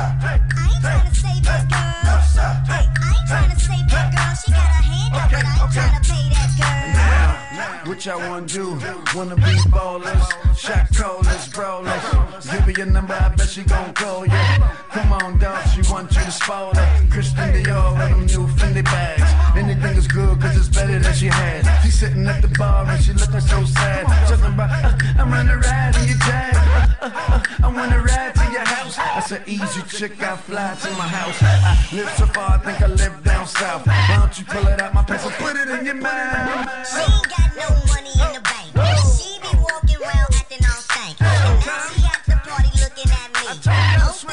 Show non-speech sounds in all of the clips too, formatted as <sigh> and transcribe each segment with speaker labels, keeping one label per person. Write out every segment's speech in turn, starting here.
Speaker 1: I
Speaker 2: What y'all wanna do? Wanna be ballers, shot callers, brawlers. Give her your number, I bet she gon' call you. Come on, dog, she want you to spoil her. Christian Dior with them new Fendi bags. Anything is good, cause it's better than she had. She sitting at the bar and she looking so sad. Talking about, uh, I'm running ride in your jag. Uh, uh, uh, I wanna ride to your house. That's an easy chick, I fly to my house. I live so far, I think I live down south. Why don't you pull it out my pants and put it in your mouth?
Speaker 1: She ain't got no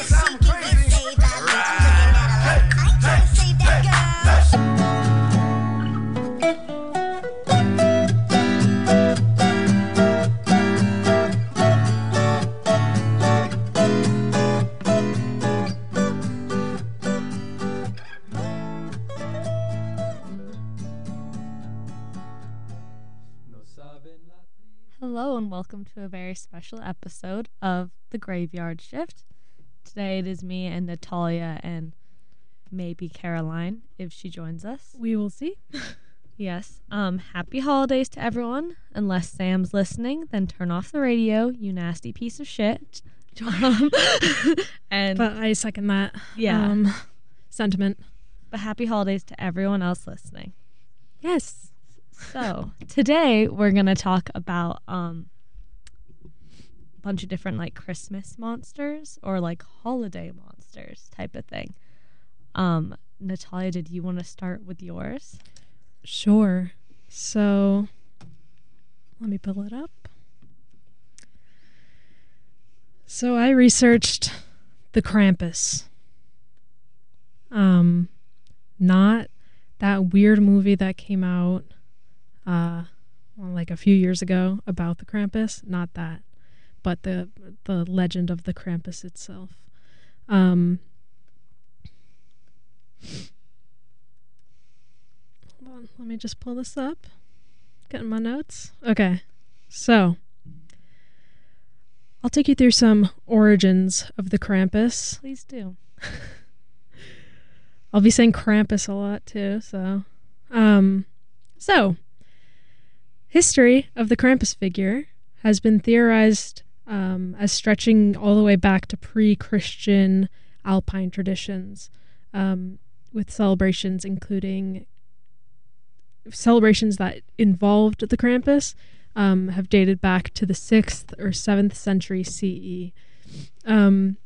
Speaker 1: save that girl.
Speaker 3: Hello and welcome to a very special episode of The Graveyard Shift. Today it is me and Natalia and maybe Caroline if she joins us.
Speaker 4: We will see. <laughs>
Speaker 3: Yes. Um happy holidays to everyone. Unless Sam's listening, then turn off the radio, you nasty piece of shit. <laughs> Um, and
Speaker 4: But I second that
Speaker 3: yeah.
Speaker 4: um, sentiment.
Speaker 3: but happy holidays to everyone else listening.
Speaker 4: Yes.
Speaker 3: So today we're gonna talk about um bunch of different like Christmas monsters or like holiday monsters type of thing. Um, Natalia, did you want to start with yours?
Speaker 4: Sure. So let me pull it up. So I researched the Krampus. Um not that weird movie that came out uh well, like a few years ago about the Krampus, not that, but the the legend of the Krampus itself. Um Hold on, let me just pull this up. Getting my notes. Okay. So, I'll take you through some origins of the Krampus.
Speaker 3: Please do. <laughs>
Speaker 4: I'll be saying Krampus a lot too, so um so history of the Krampus figure has been theorized um, as stretching all the way back to pre-Christian Alpine traditions, um, with celebrations including celebrations that involved the Krampus um, have dated back to the sixth or seventh century CE. Um,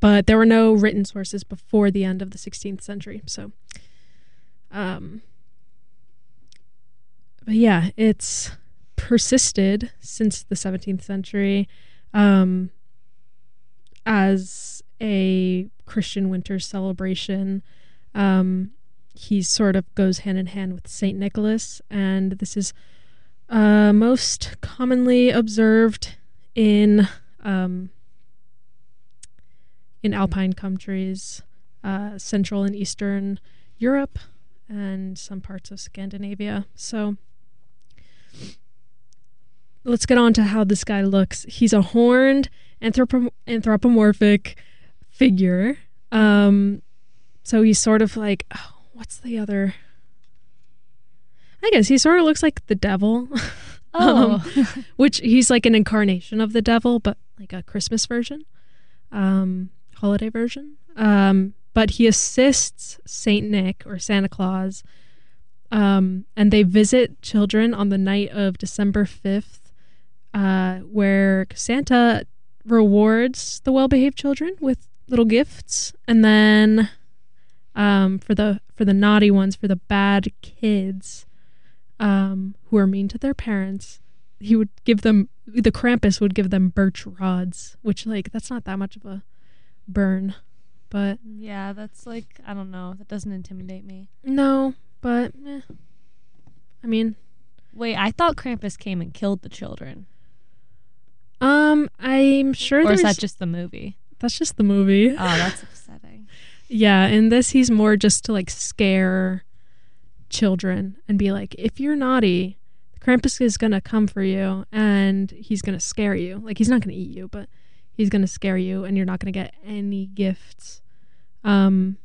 Speaker 4: but there were no written sources before the end of the 16th century. So, um, but yeah, it's persisted since the 17th century um, as a Christian winter celebration. Um, he sort of goes hand in hand with Saint Nicholas, and this is uh, most commonly observed in um, in alpine countries, uh, Central and Eastern Europe, and some parts of Scandinavia. So let's get on to how this guy looks. He's a horned anthropo- anthropomorphic figure. Um, so he's sort of like, oh, what's the other? I guess he sort of looks like the devil. <laughs>
Speaker 3: Oh,
Speaker 4: Um, which he's like an incarnation of the devil, but like a Christmas version, um, holiday version. Um, but he assists Saint Nick or Santa Claus, um, and they visit children on the night of December fifth, uh, where Santa rewards the well-behaved children with little gifts, and then um, for the for the naughty ones, for the bad kids, um, who are mean to their parents, he would give them the Krampus would give them birch rods, which like that's not that much of a burn, but
Speaker 3: yeah, that's like I don't know. That doesn't intimidate me.
Speaker 4: no, but eh. I mean,
Speaker 3: Wait, I thought Krampus came and killed the children,
Speaker 4: um, I'm sure
Speaker 3: or
Speaker 4: there's
Speaker 3: is that just the movie?
Speaker 4: that's just the movie.
Speaker 3: Oh, that's <laughs> upsetting.
Speaker 4: Yeah, in this he's more just to like scare children and be like, if you're naughty, Krampus is gonna come for you and he's gonna scare you. Like he's not gonna eat you, but he's going to scare you and you're not going to get any gifts. Um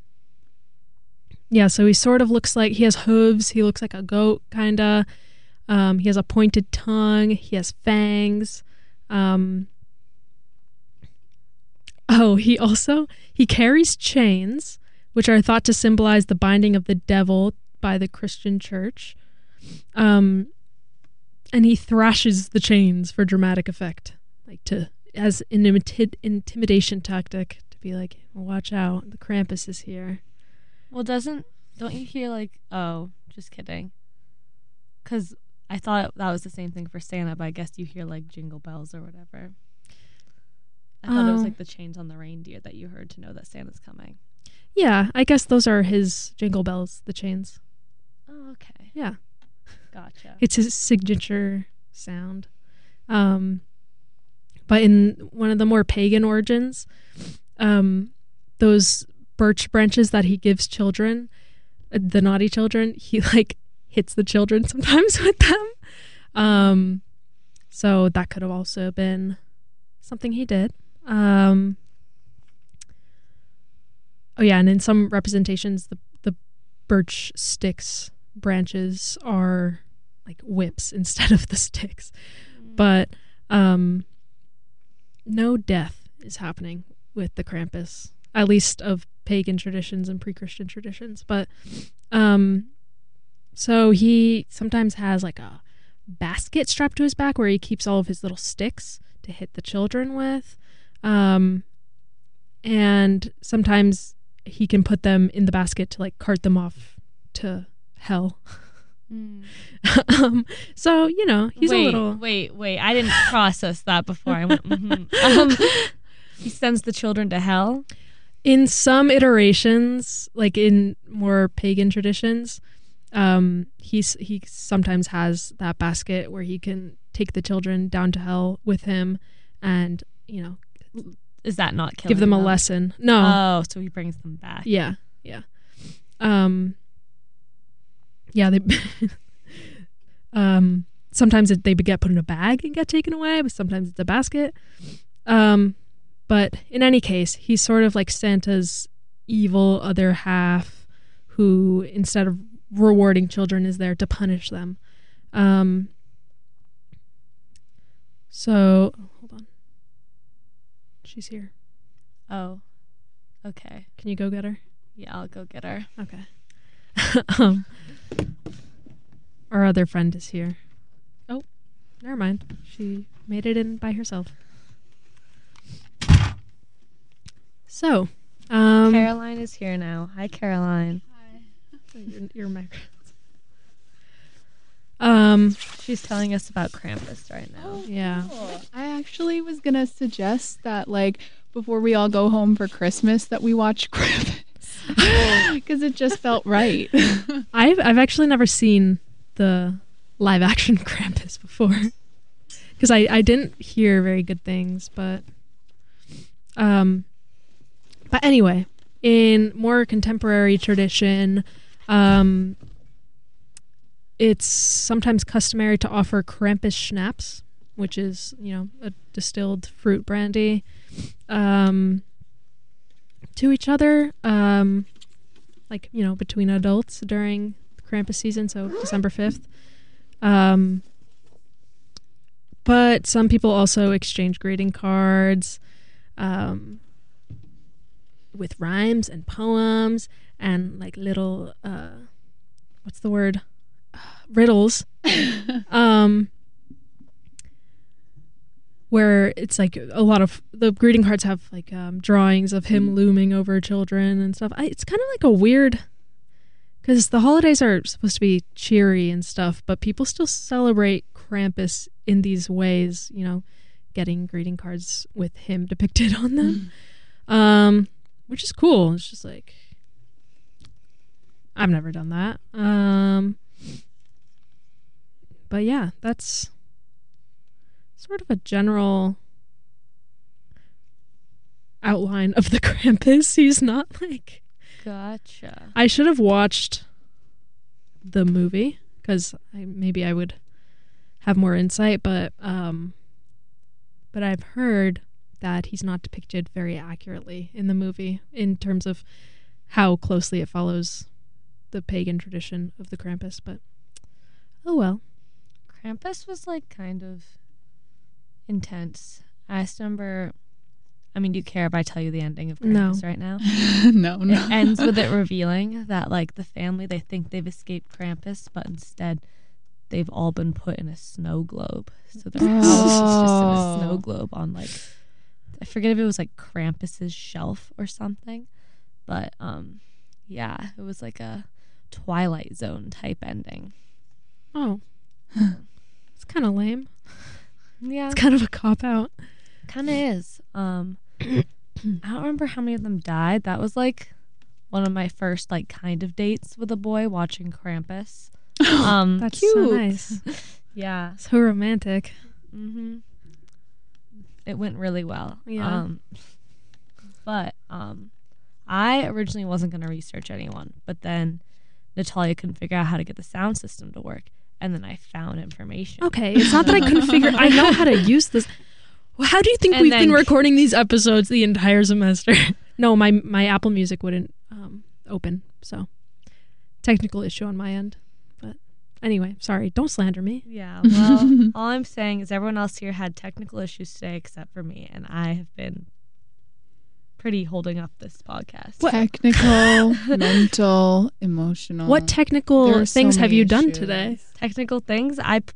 Speaker 4: yeah, so he sort of looks like he has hooves, he looks like a goat kind of. Um he has a pointed tongue, he has fangs. Um Oh, he also he carries chains which are thought to symbolize the binding of the devil by the Christian church. Um, and he thrashes the chains for dramatic effect, like to as an imiti- intimidation tactic to be like, "Watch out, the Krampus is here."
Speaker 3: Well, doesn't don't you hear like oh, just kidding? Because I thought that was the same thing for Santa, but I guess you hear like jingle bells or whatever. I thought it was like the chains on the reindeer that you heard to know that Santa's coming.
Speaker 4: Yeah, I guess those are his jingle bells, the chains.
Speaker 3: Oh, okay,
Speaker 4: Yeah,
Speaker 3: gotcha.
Speaker 4: it's his signature sound. Um, but in one of the more pagan origins, um, those birch branches that he gives children, uh, the naughty children, he like hits the children <laughs> sometimes with them. Um, so that could have also been something he did. Um, oh yeah, and in some representations, the the birch sticks branches are like whips <laughs> instead of the sticks but um no death is happening with the Krampus at least of pagan traditions and pre-Christian traditions but um so he sometimes has like a basket strapped to his back where he keeps all of his little sticks to hit the children with um and sometimes he can put them in the basket to like cart them off to hell
Speaker 3: Mm. <laughs>
Speaker 4: um, so you know he's
Speaker 3: wait,
Speaker 4: a little
Speaker 3: Wait, wait. I didn't process that before. I went. mhm. <laughs> um, he sends the children to hell.
Speaker 4: in some iterations like in more pagan traditions um he's he sometimes has that basket where he can take the children down to hell with him and you know
Speaker 3: Is that not killing
Speaker 4: give them a lesson. No.
Speaker 3: Oh, so he brings them back.
Speaker 4: yeah yeah. Um yeah they <laughs> um sometimes it, they get put in a bag and get taken away but sometimes it's a basket. Um but in any case he's sort of like santa's evil other half who instead of rewarding children is there to punish them um so hold on she's here
Speaker 3: Oh, okay.
Speaker 4: can you go get her
Speaker 3: Yeah, I'll go get her.
Speaker 4: Okay. <laughs> um, our other friend is here. Oh, never mind. She made it in by herself. So, um,
Speaker 3: Caroline is here now. Hi, Caroline.
Speaker 4: Your, your. Um,
Speaker 3: She's telling us about Krampus right now.
Speaker 4: yeah.
Speaker 5: I actually was gonna suggest that, like, before we all go home for Christmas, that we watch Krampus <laughs> because it just felt right. <laughs>
Speaker 4: I've I've actually never seen the live action Krampus before because I I didn't hear very good things, but um, but anyway, in more contemporary tradition, um, it's sometimes customary to offer Krampus schnapps, which is you know a distilled fruit brandy, um, to each other. Um, like you know between adults during Krampus season, so December fifth. Um, but some people also exchange greeting cards, um, with rhymes and poems and like little uh, what's the word <sighs> riddles. <laughs> um, where it's like a lot of the greeting cards have like um, drawings of him looming over children and stuff. I, it's kind of like a weird because the holidays are supposed to be cheery and stuff, but people still celebrate Krampus in these ways. You know, getting greeting cards with him depicted <laughs> on them, um, which is cool. It's just like I've never done that. Um, but yeah, that's sort of a general outline of the <laughs> Krampus. He's not like
Speaker 3: Gotcha.
Speaker 4: I should have watched the movie because I, maybe I would have more insight. But um, but I've heard that he's not depicted very accurately in the movie in terms of how closely it follows the pagan tradition of the Krampus. But oh well.
Speaker 3: Krampus was like kind of intense. I just remember. I mean, do you care if I tell you the ending of
Speaker 4: No.
Speaker 3: Krampus right now?
Speaker 5: no, <laughs> <laughs> no.
Speaker 3: It ends with it <laughs> revealing that like the family they think they've escaped Krampus, but instead they've all been put in a snow globe. So their house is just in a snow
Speaker 5: Oh.
Speaker 3: globe on like I forget if it was like Krampus's shelf or something, but um, yeah, it was like a Twilight Zone type ending.
Speaker 4: Oh. it's kind of lame.
Speaker 3: Yeah,
Speaker 4: It's kind of a cop out.
Speaker 3: kind of is. Um, <coughs> I don't remember how many of them died. That was like one of my first like kind of dates with a boy watching Krampus. <laughs> Um,
Speaker 4: That's so nice. <laughs>
Speaker 3: yeah.
Speaker 4: So romantic.
Speaker 3: hmm It went really well.
Speaker 4: Yeah.
Speaker 3: Um, but um, I originally wasn't going to research anyone, but then Natalia couldn't figure out how to get the sound system to work, and then I found information.
Speaker 4: Okay, it's not that I couldn't figure. <laughs> I know how to use this. Well, How do you think
Speaker 3: And
Speaker 4: we've
Speaker 3: then-
Speaker 4: been recording these episodes the entire semester? <laughs> no, my my Apple Music wouldn't um, open, so technical issue on my end. But anyway, sorry. Don't slander me.
Speaker 3: Yeah. Well, <laughs> all I'm saying is everyone else here had technical issues today except for me, and I have been pretty holding up this podcast.
Speaker 5: Technical, <laughs> mental, emotional.
Speaker 4: What technical
Speaker 5: There are so
Speaker 4: things have
Speaker 5: many
Speaker 4: you done
Speaker 5: issues.
Speaker 4: today?
Speaker 3: technical things? I p-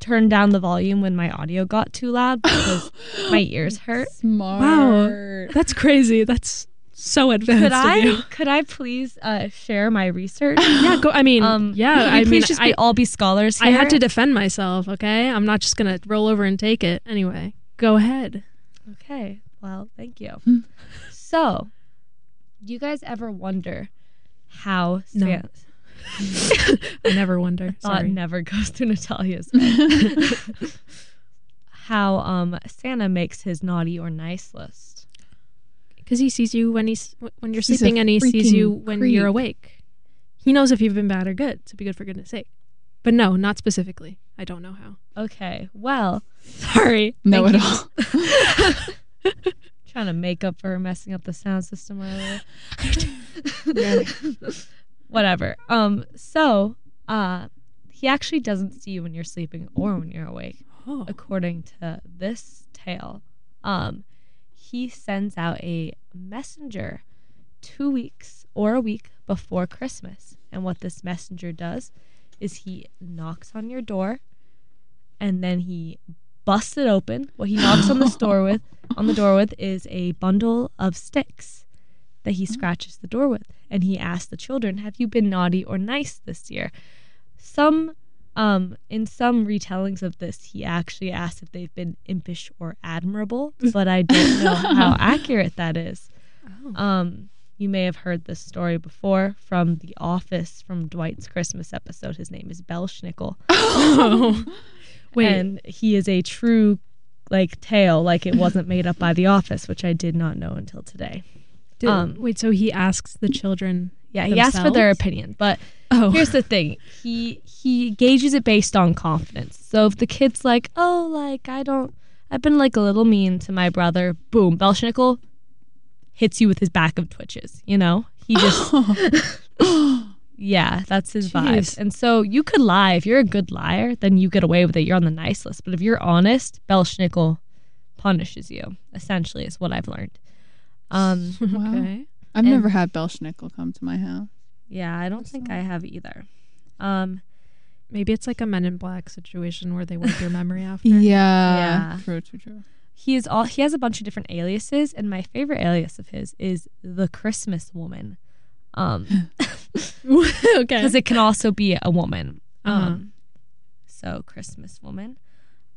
Speaker 3: turned down the volume when my audio got too loud because <gasps> my ears hurt.
Speaker 5: Smart.
Speaker 4: Wow, That's crazy. That's so advanced.
Speaker 3: Could
Speaker 4: of
Speaker 3: I
Speaker 4: you. <laughs>
Speaker 3: could I please uh, share my research? <laughs>
Speaker 4: Yeah, go. I mean,
Speaker 3: Um,
Speaker 4: yeah. I
Speaker 3: please
Speaker 4: mean,
Speaker 3: just
Speaker 4: I,
Speaker 3: be, all be scholars here.
Speaker 4: I had to defend myself. Okay, I'm not just gonna roll over and take it. Anyway, go ahead.
Speaker 3: Okay. Well, thank you.
Speaker 5: Hmm.
Speaker 3: so, do you guys ever wonder how
Speaker 4: No.
Speaker 3: Santa <laughs>
Speaker 4: I never wonder. <laughs>
Speaker 3: thought
Speaker 4: Sorry.
Speaker 3: never goes to Natalia's head? <laughs> how um Santa makes his naughty or nice list?
Speaker 4: Because he sees you when he's when you're
Speaker 5: He's
Speaker 4: sleeping, and he sees you
Speaker 5: freaking
Speaker 4: when you're awake. He knows if you've been bad or good. So be good for goodness sake. But no, not specifically. I don't know how.
Speaker 3: Okay. Well,
Speaker 4: Sorry.
Speaker 5: know it
Speaker 3: Thank
Speaker 5: all. <laughs>
Speaker 3: trying to make up for messing up the sound system earlier. <laughs> Whatever. Um. So, uh, he actually doesn't see you when you're sleeping or when you're awake.
Speaker 4: Oh.
Speaker 3: according to this tale, um, he sends out a messenger two weeks or a week before Christmas. And what this messenger does is he knocks on your door and then he busts it open. What he knocks on the door with <laughs> on the door with is a bundle of sticks that he scratches the door with. And he asks the children, Have you been naughty or nice this year? Some um, in some retellings of this, he actually asks if they've been impish or admirable, <laughs> but I don't know how <laughs> accurate that is.
Speaker 4: Oh.
Speaker 3: Um, you may have heard this story before from The Office, from Dwight's Christmas episode. His name is Belsnickel,
Speaker 4: Oh. Wait.
Speaker 3: and he is a true like tale, like it wasn't made up by The Office, which I did not know until today.
Speaker 4: Did-
Speaker 3: um,
Speaker 4: wait. So he asks the children.
Speaker 3: Yeah, he asks for their opinion, but
Speaker 4: Oh.
Speaker 3: here's the thing he he gauges it based on confidence so if the kid's like oh like i don't i've been like a little mean to my brother boom belsnickel hits you with his back of twitches you know he just <laughs> <laughs> yeah that's his vibe and so you could lie if you're a good liar then you get away with it you're on the nice list but if you're honest belsnickel punishes you essentially is what i've learned um <laughs>
Speaker 5: Wow.
Speaker 4: okay.
Speaker 5: I've
Speaker 3: And-
Speaker 5: never had Belsnickel come to my house.
Speaker 3: yeah i don't think i have either um
Speaker 4: Maybe it's like a Men in Black situation where they wipe your memory <laughs> after.
Speaker 5: Yeah.
Speaker 3: Yeah.
Speaker 5: True, true, true.
Speaker 3: he is all he has a bunch of different aliases and my favorite alias of his is the christmas woman um <laughs> <laughs>
Speaker 4: okay.
Speaker 3: because it can also be a woman.
Speaker 4: Uh-huh.
Speaker 3: um so christmas woman.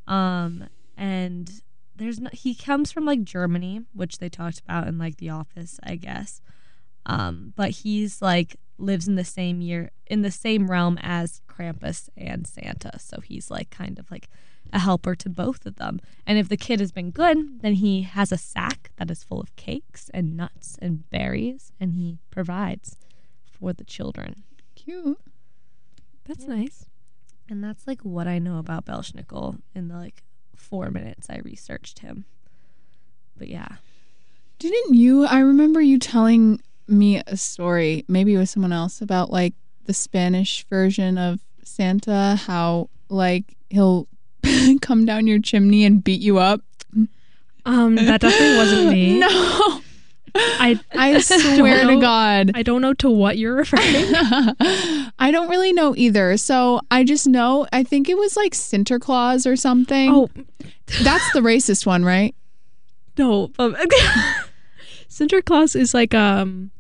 Speaker 3: Um and there's no he comes from like germany which they talked about in like the office i guess. Um but he's like lives in the same year in the same realm as krampus and santa. So he's like kind of like a helper to both of them. And if the kid has been good then he has a sack that is full of cakes and nuts and berries and he provides for the children
Speaker 5: Cute.
Speaker 4: That's nice.
Speaker 3: and that's like what I know about Belsnickel in the like four minutes I researched him. but yeah.
Speaker 5: Didn't you? I remember you telling me a story, maybe it was someone else, about like the Spanish version of Santa, how like he'll <laughs> come down your chimney and beat you up.
Speaker 4: Um, that definitely wasn't <laughs> me.
Speaker 5: No.
Speaker 4: I
Speaker 5: I <laughs> swear to. God.
Speaker 4: I don't know to what you're referring. <laughs>
Speaker 5: I don't really know either. So I just know, I think it was like Sinterklaas or something.
Speaker 4: Oh
Speaker 5: That's the racist one, right? <laughs>
Speaker 4: no, um, Sinterklaas is like um,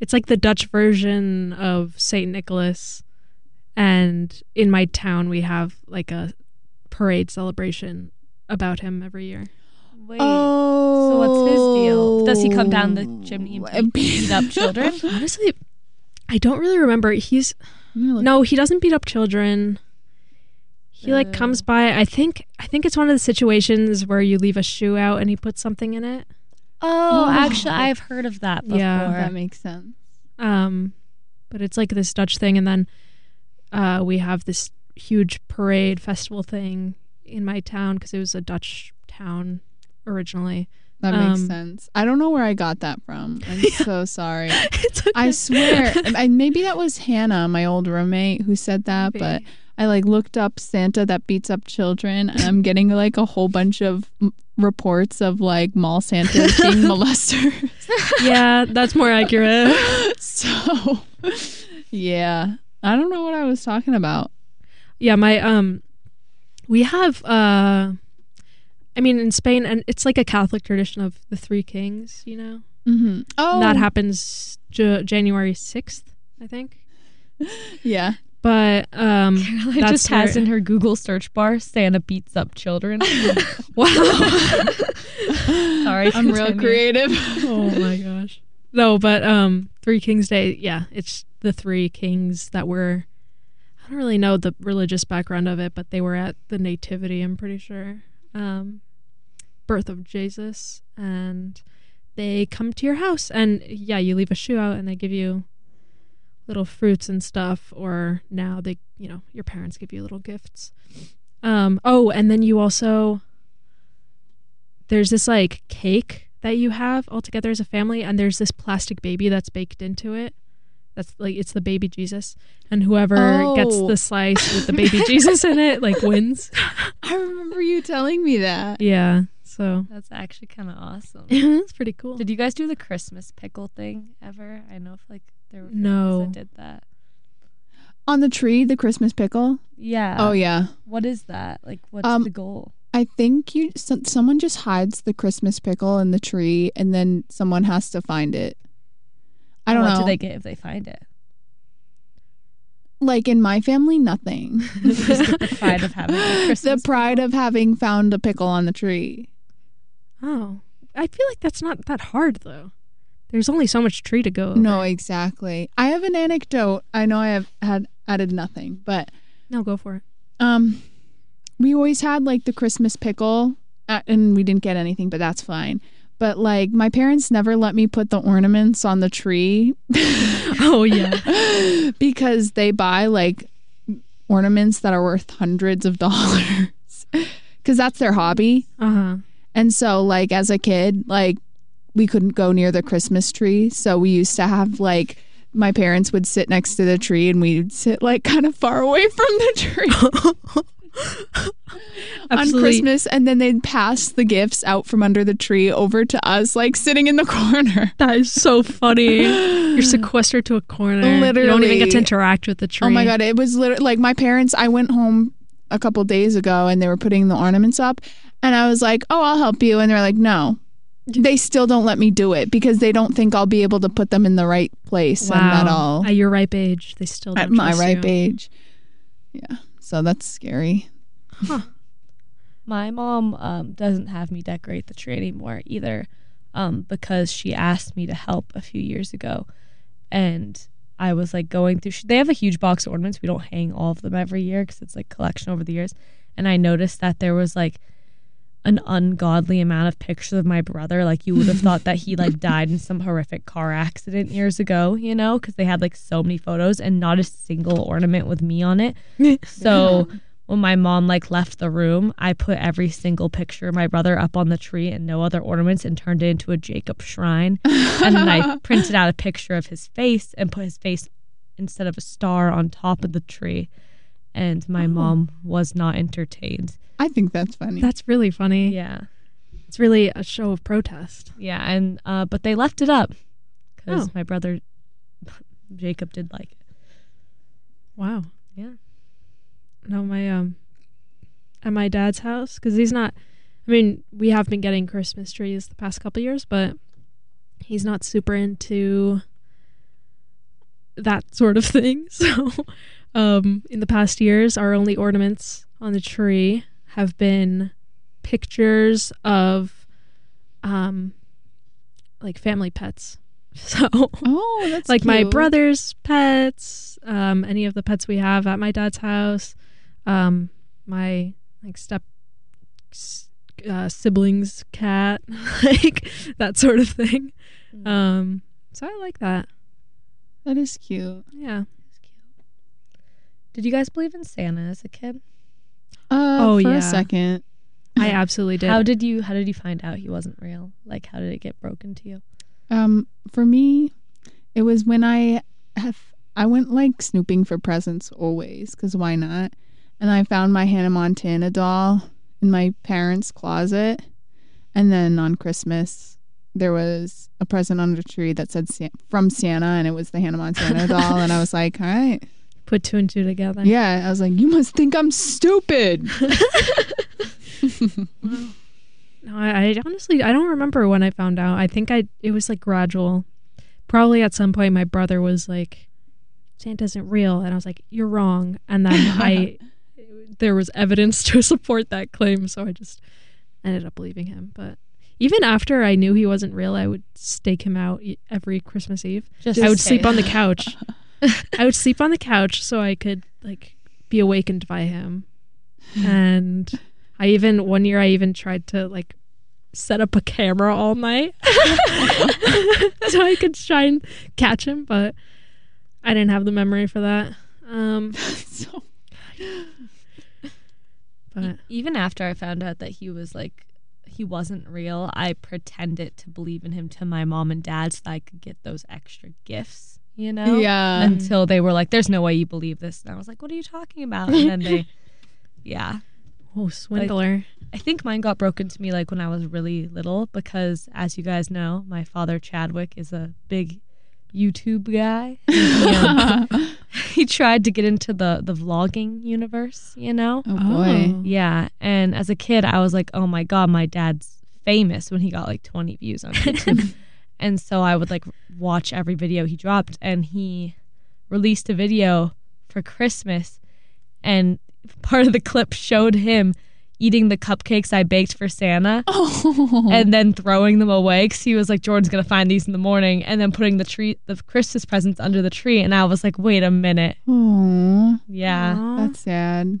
Speaker 4: it's like the Dutch version of Saint Nicholas, and in my town we have like a parade celebration about him every year.
Speaker 3: Wait.
Speaker 5: Oh.
Speaker 3: So what's his deal? Does he come down the chimney and beat, beat up children? <laughs>
Speaker 4: Honestly, I don't really remember. He's
Speaker 5: I'm gonna look-
Speaker 4: no, he doesn't beat up children. He like
Speaker 3: Uh.
Speaker 4: comes by. I think I think it's one of the situations where you leave a shoe out and he puts something in it.
Speaker 3: Oh,
Speaker 5: Oh.
Speaker 3: actually, I've heard of that before.
Speaker 4: Yeah.
Speaker 5: That makes sense.
Speaker 4: Um, but it's like this Dutch thing, and then uh, we have this huge parade festival thing in my town because it was a Dutch town originally.
Speaker 5: That makes
Speaker 4: Um,
Speaker 5: sense. I don't know where I got that from. I'm <laughs> so sorry. <laughs>
Speaker 4: okay.
Speaker 5: I swear, <laughs> I, maybe that was Hannah, my old roommate, who said that. But I like looked up Santa that beats up children, and I'm getting like a whole bunch of m- reports of like mall Santas being molesters.
Speaker 4: yeah, that's more accurate.
Speaker 5: so, yeah, I don't know what I was talking about.
Speaker 4: yeah, my um, we have uh, I mean in Spain, and it's like a Catholic tradition of the Three Kings. You know,
Speaker 5: Mm-hmm. Oh,
Speaker 4: that happens J- January sixth, I think. <laughs>
Speaker 5: Yeah,
Speaker 4: But um,
Speaker 3: Caroline
Speaker 4: That's
Speaker 3: just has in her Google search bar Santa beats up children. <laughs>
Speaker 4: wow. <laughs>
Speaker 3: Sorry,
Speaker 5: I'm real creative.
Speaker 4: oh my gosh. No, but um Three Kings Day, yeah, it's the three kings that were I don't really know the religious background of it, but they were at the nativity, I'm pretty sure. Um birth of Jesus and they come to your house and yeah, you leave a shoe out and they give you little fruits and stuff or now they, you know, your parents give you little gifts. Um oh, and then you also there's this like cake that you have all together as a family and there's this plastic baby that's baked into it that's like it's the baby jesus and whoever gets
Speaker 5: Oh.
Speaker 4: the slice with the <laughs> baby jesus in it like wins
Speaker 5: I remember you telling me that.
Speaker 4: yeah so
Speaker 3: That's actually kind of awesome. <laughs>
Speaker 4: it's pretty cool
Speaker 3: Did you guys do the Christmas pickle thing ever? I know if like there were
Speaker 4: No.
Speaker 3: that did that.
Speaker 5: On the tree, the Christmas pickle.
Speaker 3: Yeah.
Speaker 5: oh yeah.
Speaker 3: What is that? Like, what's
Speaker 5: Um,
Speaker 3: the goal?
Speaker 5: I think you so, someone just hides the Christmas pickle in the tree, and then someone has to find it. I don't
Speaker 3: what
Speaker 5: know.
Speaker 3: do they get if they find it?
Speaker 5: like in my family, nothing. <laughs>
Speaker 3: Just the <laughs> pride of having
Speaker 5: the pride of having found a pickle on the tree.
Speaker 4: oh i feel like that's not that hard though there's only so much tree to go over.
Speaker 5: No, exactly. I have an anecdote. I know I have had added nothing, but
Speaker 4: no go for it
Speaker 5: um, we always had like the Christmas pickle, uh, and we didn't get anything, but that's fine. But like my parents never let me put the ornaments on the tree. <laughs> <laughs>
Speaker 4: Oh yeah.
Speaker 5: Because they buy like ornaments that are worth hundreds of dollars. <laughs> Because that's their hobby.
Speaker 4: uh-huh.
Speaker 5: And so, like, as a kid, like, we couldn't go near the Christmas tree. So, we used to have, like, my parents would sit next to the tree and we'd sit, like, kind of far away from the tree on Christmas. And then they'd pass the gifts out from under the tree over to us, like, sitting in the <laughs> corner.
Speaker 4: that is so funny you're sequestered to a corner Literally, you don't even get to interact with the tree
Speaker 5: Oh my God. It was literally like my parents, I went home a couple days ago and they were putting the ornaments up. And I was like, oh, I'll help you. And they're like, no. They still don't let me do it because they don't think I'll be able to put them in the right place and that all
Speaker 4: At your ripe age, they still don't
Speaker 5: at my ripe
Speaker 4: you.
Speaker 5: age. Yeah. So that's scary. <laughs>
Speaker 3: My mom um, doesn't have me decorate the tree anymore either, um, because she asked me to help a few years ago, and I was like going through. They have a huge box of ornaments. We don't hang all of them every year because it's like collection over the years, and I noticed that there was like an ungodly amount of pictures of my brother. Like you would have thought that he like <laughs> died in some horrific car accident years ago, you know, because they had like so many photos and not a single ornament with me on it. <laughs> So when my mom like left the room, I put every single picture of my brother up on the tree and no other ornaments and turned it into a Jacob shrine. and then I <laughs> printed out a picture of his face and put his face instead of a star on top of the tree. And my mom was not entertained.
Speaker 5: I think that's funny.
Speaker 4: That's really funny.
Speaker 3: Yeah.
Speaker 4: It's really a show of protest.
Speaker 3: Yeah, and uh, but they left it up because
Speaker 4: Oh.
Speaker 3: my brother <laughs> Jacob did like it.
Speaker 4: Wow.
Speaker 3: Yeah.
Speaker 4: No, my um, at my dad's house because he's not. I mean, we have been getting Christmas trees the past couple years, but he's not super into that sort of thing. <laughs> So, um, in the past years, our only ornaments on the tree have been pictures of, um, like family pets. <laughs> So,
Speaker 5: oh, that's
Speaker 4: like my brother's pets, um, any of the pets we have at my dad's house, um, my like step uh, siblings' cat, <laughs> like that sort of thing. Um, so I like that.
Speaker 5: That is cute.
Speaker 4: Yeah.
Speaker 3: Did you guys believe in Santa as a kid?
Speaker 5: Uh,
Speaker 4: Oh,
Speaker 5: for
Speaker 4: yeah.
Speaker 5: a second. <laughs>
Speaker 4: I absolutely did.
Speaker 3: How did you how did you find out he wasn't real? Like how did it get broken to you?
Speaker 5: Um, for me, it was when I have I went like snooping for presents always because why not? And I found my Hannah Montana doll in my parents' closet, and then on Christmas there was a present under the tree that said from Santa, and it was the Hannah Montana doll, and I was <laughs> like, all right,
Speaker 4: Put two and two together.
Speaker 5: yeah. I was like, you must think I'm stupid. <laughs>
Speaker 4: No, I, I honestly I don't remember when I found out. I think I it was like gradual. Probably at some point my brother was like, Santa isn't real, and I was like, you're wrong. And then I <laughs> there was evidence to support that claim, so I just ended up believing him. But even after I knew he wasn't real, I would stake him out e- every Christmas Eve.
Speaker 3: Just
Speaker 4: I
Speaker 3: in
Speaker 4: would sleep on the <laughs> couch. <laughs> I would sleep on the couch so I could like be awakened by him. <sighs> And I even one year I even tried to like set up a camera all night <laughs> so I could try and catch him, but I didn't have the memory for that. Um, <laughs>
Speaker 5: so
Speaker 4: but
Speaker 3: Even after I found out that he was like he wasn't real, I pretended to believe in him to my mom and dad so that I could get those extra gifts, you know?
Speaker 5: yeah.
Speaker 3: Until they were like, There's no way you believe this. And I was like, What are you talking about? And then they <laughs> Yeah.
Speaker 4: oh, swindler!
Speaker 3: I think mine got broken to me like when I was really little because, as you guys know, my father Chadwick is a big YouTube guy. <laughs> He, um, <laughs> he tried to get into the the vlogging universe, you know.
Speaker 5: oh boy.
Speaker 3: Yeah, and as a kid, I was like, "Oh my god, my dad's famous!" When he got like 20 views on YouTube, and so I would like watch every video he dropped. And he released a video for Christmas, and part of the clip showed him eating the cupcakes I baked for Santa. <laughs>
Speaker 5: Oh.
Speaker 3: And then throwing them away because he was like, Jordan's gonna find these in the morning, and then putting the tree, the Christmas presents under the tree. And I was like, wait a minute,
Speaker 5: oh,
Speaker 3: yeah,
Speaker 4: Aw.
Speaker 5: that's sad.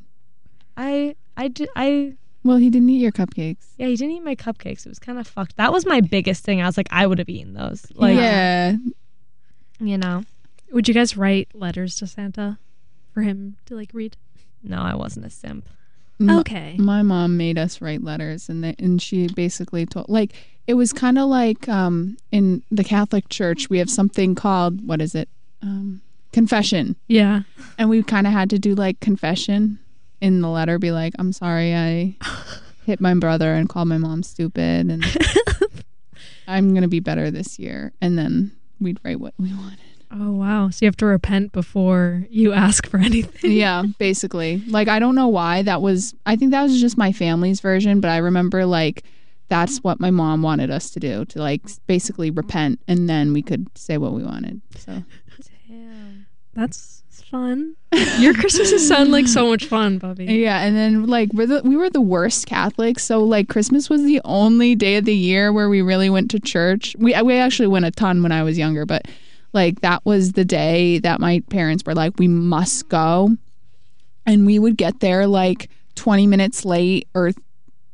Speaker 3: I, I, did, I
Speaker 5: Well, he didn't eat your cupcakes.
Speaker 3: Yeah, he didn't eat my cupcakes. It was kind of fucked. That was my biggest thing. I was like, I would have eaten those. Like,
Speaker 5: yeah.
Speaker 3: you know,
Speaker 4: Would you guys write letters to Santa for him to like read?
Speaker 3: no, I wasn't a simp.
Speaker 5: M-
Speaker 4: Okay.
Speaker 5: My mom made us write letters, and they, and she basically told like it was kind of like um, in the Catholic Church we have something called what is it um, confession,
Speaker 4: Yeah.
Speaker 5: and we kind of had to do like confession in the letter, be like, I'm sorry, I <laughs> hit my brother and called my mom stupid, and <laughs> I'm gonna be better this year, and then we'd write what we wanted.
Speaker 4: Oh wow. So you have to repent before you ask for <laughs> anything.
Speaker 5: yeah, basically. Like I don't know why that was I think that was just my family's version, but I remember like that's what my mom wanted us to do to like basically repent and then we could say what we wanted. So
Speaker 3: Damn.
Speaker 4: That's fun. Your Christmases sound like so much fun, Bubby.
Speaker 5: yeah, and then like we're the we were the worst Catholics, so like Christmas was the only day of the year where we really went to church. We we actually went a ton when I was younger, but like that was the day that my parents were like we must go. And we would get there like 20 minutes late or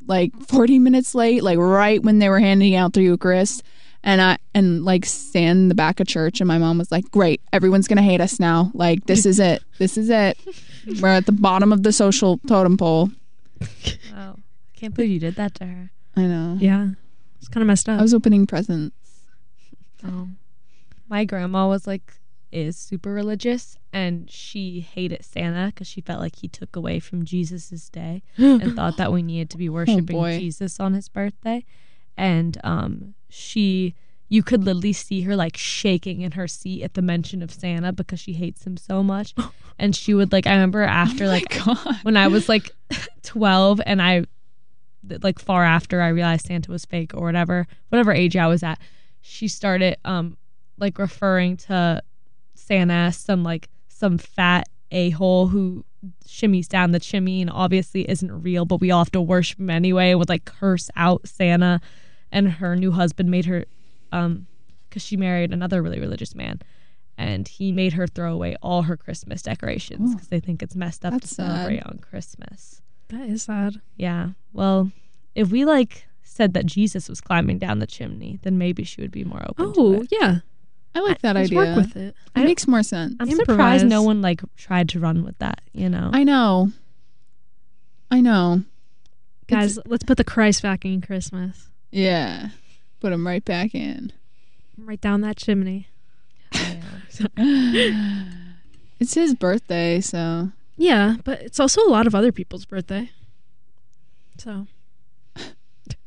Speaker 5: like 40 minutes late, like right when they were handing out the Eucharist. And I and like stand in the back of church and my mom was like, "Great, everyone's going to hate us now. Like this is it. This is it. <laughs> We're at the bottom of the social totem pole."
Speaker 3: Wow. I can't believe you did that to her.
Speaker 5: I know.
Speaker 4: Yeah. It's kind of messed up.
Speaker 5: I was opening presents.
Speaker 3: Oh. <laughs> My grandma was like is super religious and she hated Santa because she felt like he took away from Jesus's day <gasps> and thought that we needed to be worshiping
Speaker 5: boy.
Speaker 3: Jesus on his birthday. And um she you could literally see her like shaking in her seat at the mention of Santa because she hates him so much. <laughs> And she would like I remember after like
Speaker 5: God.
Speaker 3: when I was like <laughs> 12 and I like far after I realized Santa was fake or whatever, whatever age I was at, she started um like referring to Santa as some like some fat a-hole who shimmies down the chimney and obviously isn't real, but we all have to worship him anyway and would like curse out Santa and her new husband made her um because she married another really religious man and he made her throw away all her Christmas decorations
Speaker 5: Oh.
Speaker 3: because they think it's messed up
Speaker 5: That's
Speaker 3: to
Speaker 5: sad.
Speaker 3: celebrate on Christmas.
Speaker 4: that is sad.
Speaker 3: Yeah. Well, if we like said that Jesus was climbing down the chimney, then maybe she would be more open to
Speaker 4: Oh,
Speaker 3: it.
Speaker 4: yeah.
Speaker 5: I like that idea.
Speaker 4: work with it.
Speaker 5: it makes more sense.
Speaker 3: I'm surprised no one like tried to run with that, you know.
Speaker 5: I know. I know.
Speaker 4: Guys, let's put the Christ back in Christmas.
Speaker 5: Yeah. Put them right back in.
Speaker 4: Right down that chimney.
Speaker 3: Yeah. <laughs>
Speaker 5: It's his birthday, so
Speaker 4: Yeah, but it's also a lot of other people's birthday. So,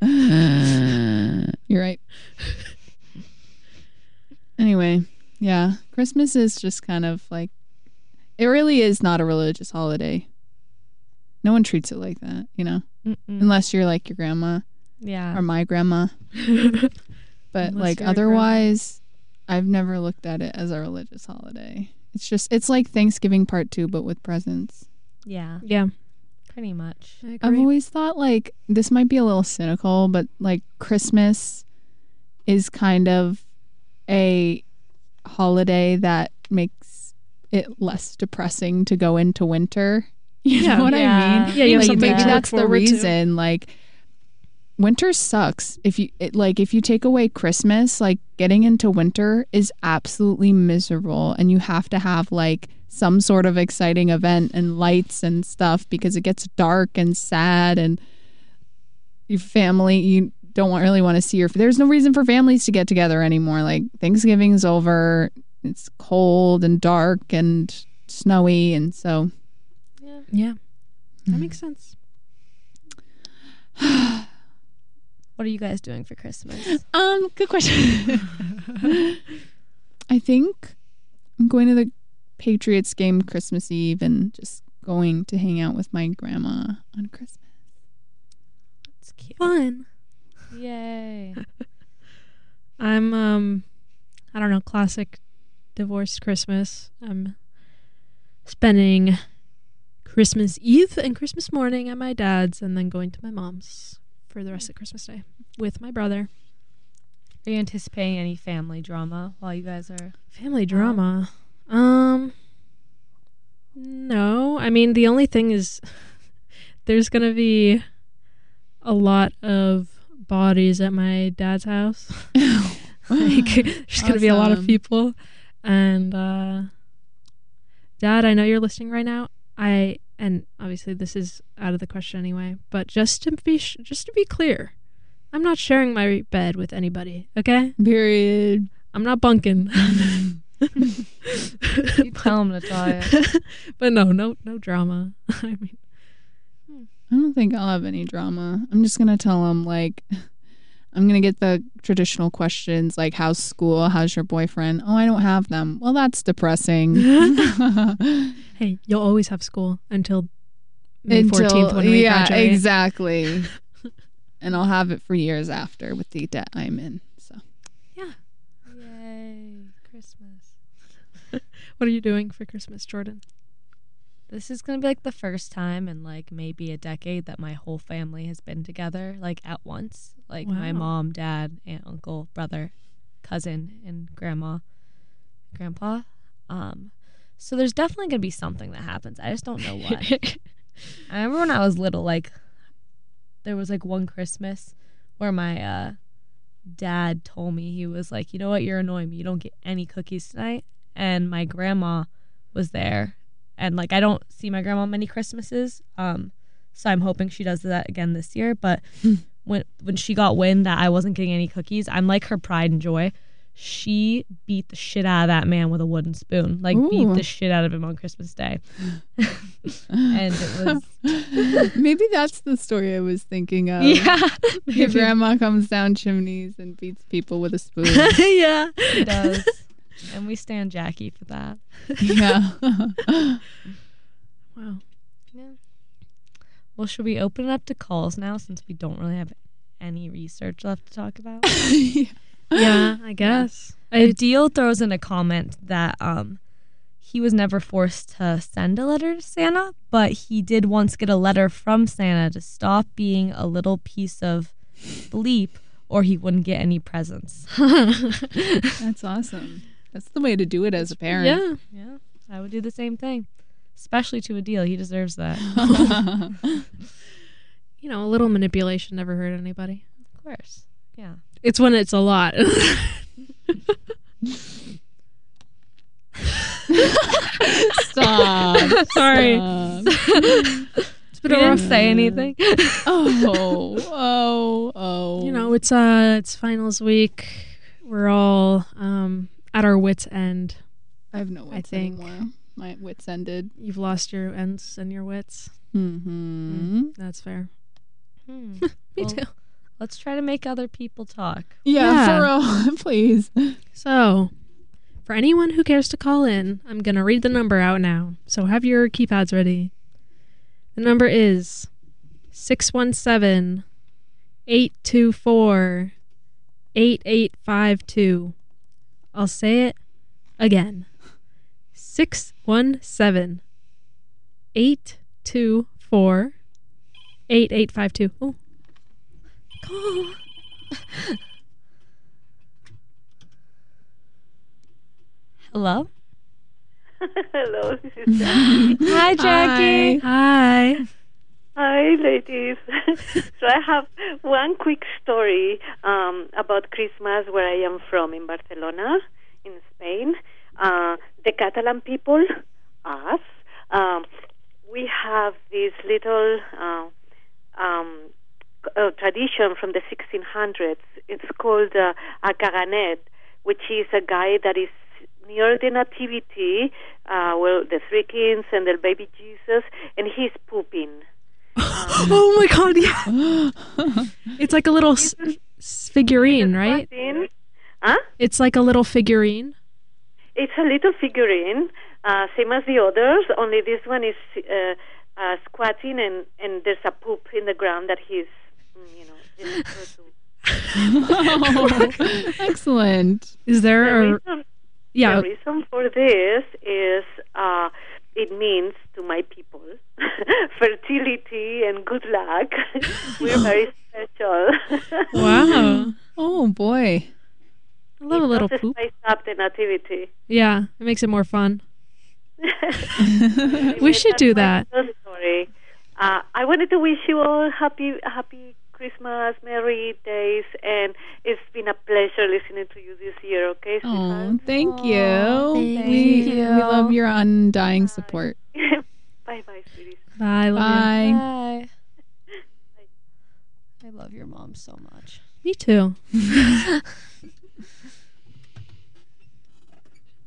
Speaker 4: <laughs>
Speaker 5: you're right. anyway, yeah, Christmas is just kind of like it really is not a religious holiday. No one treats it like that, you know,
Speaker 3: Mm-mm.
Speaker 5: unless you're like your grandma
Speaker 3: yeah.
Speaker 5: or my grandma. <laughs> But
Speaker 3: Unless
Speaker 5: like
Speaker 3: you're a grandma.
Speaker 5: otherwise, I've never looked at it as a religious holiday. It's just it's like Thanksgiving part 2 but with presents.
Speaker 3: yeah.
Speaker 4: yeah.
Speaker 3: Pretty much.
Speaker 4: I
Speaker 5: I've always thought like this might be a little cynical, but like Christmas is kind of a holiday that makes it less depressing to go into winter. <laughs> You
Speaker 4: Yeah.
Speaker 5: know what I mean?
Speaker 4: Yeah, you
Speaker 5: Like,
Speaker 4: something
Speaker 5: maybe that's the
Speaker 4: forward to.
Speaker 5: reason. Like winter sucks. If you it, like if you take away Christmas, like getting into winter is absolutely miserable and you have to have like some sort of exciting event and lights and stuff because it gets dark and sad and your family you don't want, really want to see your there's no reason for families to get together anymore like Thanksgiving's over it's cold and dark and snowy and so
Speaker 3: Yeah.
Speaker 4: Yeah. That makes sense. <sighs> <sighs> <sighs>
Speaker 3: What are you guys doing for Christmas? <laughs>
Speaker 5: Um, good question. <laughs> I think I'm going to the Patriots game Christmas Eve and just going to hang out with my grandma on Christmas.
Speaker 3: That's cute.
Speaker 4: Fun.
Speaker 3: Yay. <laughs>
Speaker 4: I'm um I don't know, classic divorced Christmas. I'm spending Christmas Eve and Christmas morning at my dad's and then going to my mom's for the rest of Christmas Day with my brother.
Speaker 3: Are you anticipating any family drama while you guys are
Speaker 4: Family drama. Um no. I mean the only thing is <laughs> there's gonna be a lot of bodies at my dad's house. <laughs> <laughs> like there's gonna be a lot of people. And uh Dad, I know you're listening right now. I and obviously this is out of the question anyway, but just to be sh- just to be clear, I'm not sharing my bed with anybody, okay?
Speaker 5: Period.
Speaker 4: I'm not bunking.
Speaker 3: you tell tell <laughs> you.
Speaker 4: but no, no, no drama. <laughs> I mean,
Speaker 5: I don't think I'll have any drama. I'm just gonna tell him like I'm gonna get the traditional questions like how's school, how's your boyfriend? Oh, I don't have them. Well, that's depressing. <laughs> <laughs>
Speaker 4: hey, you'll always have school until May
Speaker 5: Until-
Speaker 4: 14th when we
Speaker 5: yeah,
Speaker 4: graduate.
Speaker 5: exactly. <laughs> and I'll have it for years after with the debt I'm in. So yeah.
Speaker 3: Yay. Christmas.
Speaker 4: What are you doing for Christmas, Jordan?
Speaker 3: This is gonna be like the first time in like maybe a decade that my whole family has been together like at once. Like my mom, dad, aunt, uncle, brother, cousin, and grandma, grandpa. Um, so there's definitely gonna be something that happens. I just don't know what. <laughs> I remember when I was little, like there was like one Christmas where my uh dad told me he was like, you know what, you're annoying me. You don't get any cookies tonight. And my grandma was there, and like I don't see my grandma many Christmases. Um, so I'm hoping she does that again this year. But <laughs> when when she got wind that I wasn't getting any cookies, I'm like her pride and joy. She beat the shit out of that man with a wooden spoon, like beat the shit out of him on Christmas Day. <laughs> and it was <laughs>
Speaker 5: Maybe that's the story I was thinking of.
Speaker 3: yeah,
Speaker 5: Your grandma comes down chimneys and beats people with a spoon.
Speaker 3: yeah, she does. And we stand Jackie for that.
Speaker 5: yeah. <laughs>
Speaker 4: Wow.
Speaker 3: Yeah. Well, should we open it up to calls now since we don't really have any research left to talk about? <laughs>
Speaker 4: Yeah, I guess.
Speaker 3: Adil throws in a comment that um he was never forced to send a letter to Santa, but he did once get a letter from Santa to stop being a little piece of bleep or he wouldn't get any presents. <laughs>
Speaker 5: That's awesome. That's the way to do it as a parent.
Speaker 4: yeah.
Speaker 3: Yeah, I would do the same thing. Especially to Adil. He deserves that. <laughs> <laughs>
Speaker 4: You know, a little manipulation never hurt anybody.
Speaker 3: Of course. Yeah.
Speaker 4: It's when it's a lot. <laughs>
Speaker 5: Stop.
Speaker 4: Sorry.
Speaker 5: Stop.
Speaker 4: It's
Speaker 3: We
Speaker 4: been a
Speaker 3: didn't
Speaker 4: rough
Speaker 3: say anything.
Speaker 5: Oh, oh, oh.
Speaker 4: you know, it's uh it's finals week. We're all um at our wits end.
Speaker 5: I have no wits
Speaker 4: think-
Speaker 5: anymore. My wits ended.
Speaker 4: You've lost your ends and your wits.
Speaker 5: Mm-hmm.
Speaker 4: That's fair.
Speaker 3: Hmm. <laughs>
Speaker 4: Me
Speaker 3: Well,
Speaker 4: too.
Speaker 3: Let's try to make other people talk.
Speaker 5: Yeah,
Speaker 4: Yeah.
Speaker 5: for real. <laughs> Please.
Speaker 4: So, for anyone who cares to call in, I'm going to read the number out now. So, have your keypads ready. The number is 617 824 8852. I'll say it again 617 824 8852. Oh. Call. <laughs>
Speaker 3: Hello? <laughs>
Speaker 6: Hello, this is <laughs> Jackie.
Speaker 3: Hi, Jackie.
Speaker 4: Hi.
Speaker 6: Hi, ladies. <laughs> so I have one quick story um, about Christmas where I am from in Barcelona, in Spain. Uh, the Catalan people, us, um, we have this little uh, um, uh, tradition from the 1600s. It's called uh, a caganer, which is a guy that is near the nativity, uh, well, the three kings and the baby Jesus, and he's pooping.
Speaker 4: Oh my god, yeah. <gasps> it's like a little s- s- figurine, right?
Speaker 6: Squatting. Huh?
Speaker 4: It's like a little figurine.
Speaker 6: It's a little figurine, uh, same as the others, only this one is uh, uh, squatting and, and there's a poop in the ground that he's, mm, you know, is supposed to
Speaker 5: Oh, excellent.
Speaker 4: Is
Speaker 6: The
Speaker 4: there a
Speaker 6: reason,
Speaker 4: yeah?
Speaker 6: the reason for this is uh, it means to my people <laughs> fertility and good luck. <laughs> We're very special. <laughs>
Speaker 4: Wow,
Speaker 5: Oh boy.
Speaker 4: I love a little
Speaker 6: Just
Speaker 4: poop.
Speaker 6: spice up the nativity.
Speaker 4: Yeah, it makes it more fun.
Speaker 6: Anyway, <laughs>
Speaker 4: We should do
Speaker 6: my
Speaker 4: that.
Speaker 6: little Story. Uh, I wanted to wish you all happy, happy Christmas, merry days, and it's been a pleasure listening to you this year. Okay,
Speaker 5: Oh, thank you.
Speaker 3: thank
Speaker 5: we,
Speaker 3: you.
Speaker 5: we love your undying support.
Speaker 6: bye, bye, sweeties.
Speaker 4: Bye. Love.
Speaker 5: Bye.
Speaker 3: Bye. I love your mom so much.
Speaker 4: Me too. <laughs>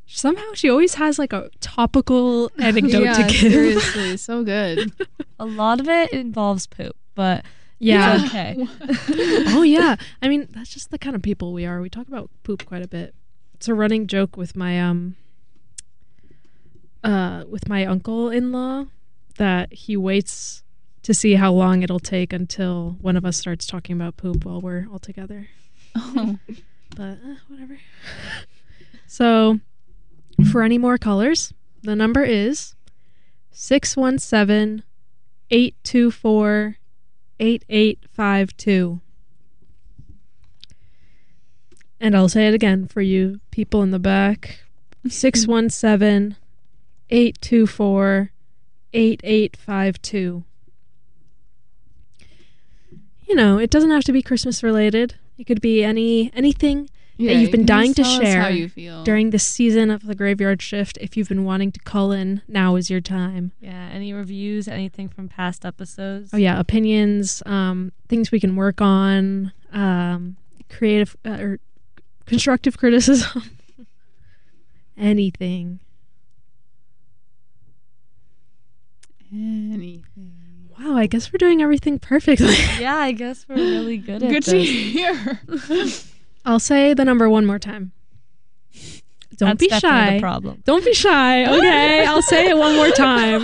Speaker 4: Somehow she always has like a topical <laughs> anecdote
Speaker 5: yeah,
Speaker 4: to give.
Speaker 5: seriously, so good.
Speaker 3: A lot of it involves poop, but
Speaker 4: Yeah.
Speaker 3: it's okay. <laughs>
Speaker 4: oh yeah. I mean, that's just the kind of people we are. We talk about poop quite a bit. It's a running joke with my um uh with my uncle in law that he waits to see how long it'll take until one of us starts talking about poop while we're all together.
Speaker 5: Oh. <laughs>
Speaker 4: But uh, whatever. <laughs> So, for any more colors, the number is 617 824 8852. And I'll say it again for you people in the back <laughs> 617 824 8852. You know, it doesn't have to be Christmas related. It could be any anything
Speaker 5: Yeah,
Speaker 4: you've been
Speaker 5: can
Speaker 4: dying to
Speaker 5: tell how
Speaker 4: share
Speaker 5: you feel
Speaker 4: during this season of the graveyard shift. If you've been wanting to call in, now is your time.
Speaker 3: Yeah, any reviews, anything from past episodes?
Speaker 4: Oh yeah, opinions, um, things we can work on, um, creative uh, or constructive criticism, <laughs> anything.
Speaker 5: Anything. Mm.
Speaker 4: Wow, I guess we're doing everything perfectly. <laughs>
Speaker 3: Yeah, I guess we're really good at it.
Speaker 5: Good to
Speaker 3: this.
Speaker 5: hear. <laughs>
Speaker 4: I'll say the number one more time. Don't
Speaker 3: That's
Speaker 4: be shy.
Speaker 3: The problem.
Speaker 4: Don't be shy. <laughs> Okay, I'll say it one more time.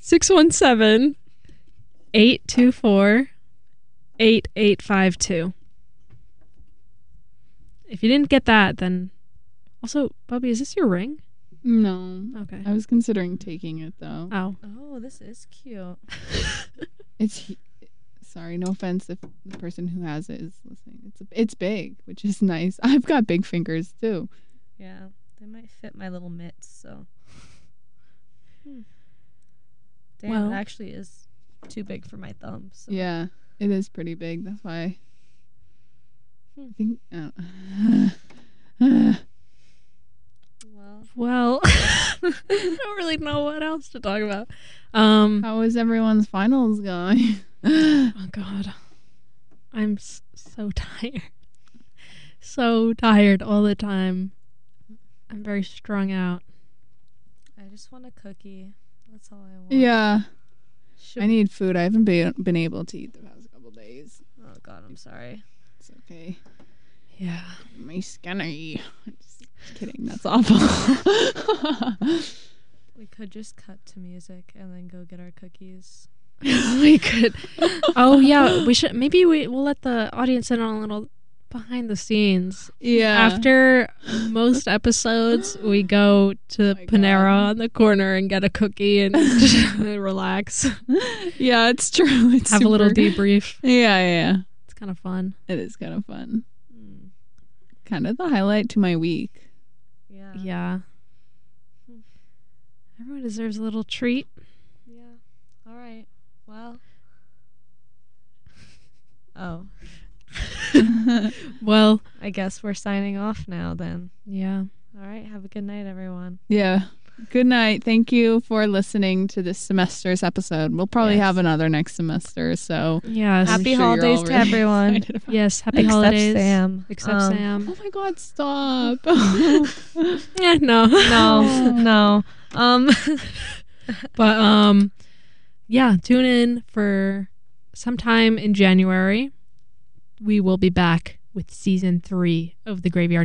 Speaker 4: 617 824 8852. If you didn't get that, then also, Bubby, is this your ring?
Speaker 5: No,
Speaker 4: Okay.
Speaker 5: I was considering taking it though.
Speaker 4: Oh,
Speaker 3: Oh, this is cute. <laughs>
Speaker 5: It's sorry, no offense if the person who has it is listening. It's it's big, which is nice. <laughs> I've got big fingers too.
Speaker 3: Yeah, they might fit my little mitts. So, hmm. damn,
Speaker 4: Well-
Speaker 3: it actually is too big for my thumbs. So.
Speaker 5: Yeah, it is pretty big. That's why.
Speaker 3: Hmm.
Speaker 5: I think. Uh,
Speaker 3: Well, <sighs>
Speaker 4: well, <laughs> I don't really know what else to talk about. Um,
Speaker 5: how is everyone's finals going? <laughs>
Speaker 4: Oh God, I'm s- so tired. So tired all the time. I'm very strung out.
Speaker 3: I just want a cookie. That's all I want.
Speaker 5: yeah,
Speaker 3: Should-
Speaker 5: I need food. I haven't been been able to eat the past couple days.
Speaker 3: Oh God, I'm sorry.
Speaker 5: It's okay.
Speaker 4: Yeah.
Speaker 5: My skinny. Just kidding. That's awful. <laughs>
Speaker 3: We could just cut to music and then go get our cookies. <laughs>
Speaker 4: we could. Oh yeah, we should. Maybe we we'll let the audience in on a little behind the scenes.
Speaker 5: yeah.
Speaker 4: After most episodes, we go to
Speaker 5: my
Speaker 4: Panera
Speaker 5: God.
Speaker 4: on the corner and get a cookie and <laughs> relax.
Speaker 5: yeah, it's true. It's
Speaker 4: Have a little debrief.
Speaker 5: Yeah, yeah, yeah.
Speaker 4: It's kind of fun.
Speaker 5: It is kind of fun.
Speaker 3: Hmm.
Speaker 5: Kind of the highlight to my week.
Speaker 3: Yeah.
Speaker 4: Yeah. Everyone deserves a little treat.
Speaker 3: Yeah. All right. Well. <laughs> Oh, <laughs>
Speaker 4: Well,
Speaker 3: I guess we're signing off now then.
Speaker 4: yeah.
Speaker 3: All right. Have a good night, everyone.
Speaker 5: Yeah. Good night. Thank you for listening to this semester's episode. We'll probably
Speaker 3: Yes.
Speaker 5: have another next semester, so
Speaker 4: Yes.
Speaker 5: I'm
Speaker 3: Happy
Speaker 5: sure
Speaker 3: holidays to
Speaker 5: really <laughs>
Speaker 3: everyone.
Speaker 4: yes. Happy
Speaker 3: Except
Speaker 4: holidays.
Speaker 3: Sam.
Speaker 4: Except
Speaker 3: Um,
Speaker 4: Sam.
Speaker 5: Oh my god, stop. <laughs> <laughs>
Speaker 4: Yeah, no.
Speaker 3: No, no. Um.
Speaker 4: But um yeah, tune in for sometime in January. We will be back with season 3 of the Graveyard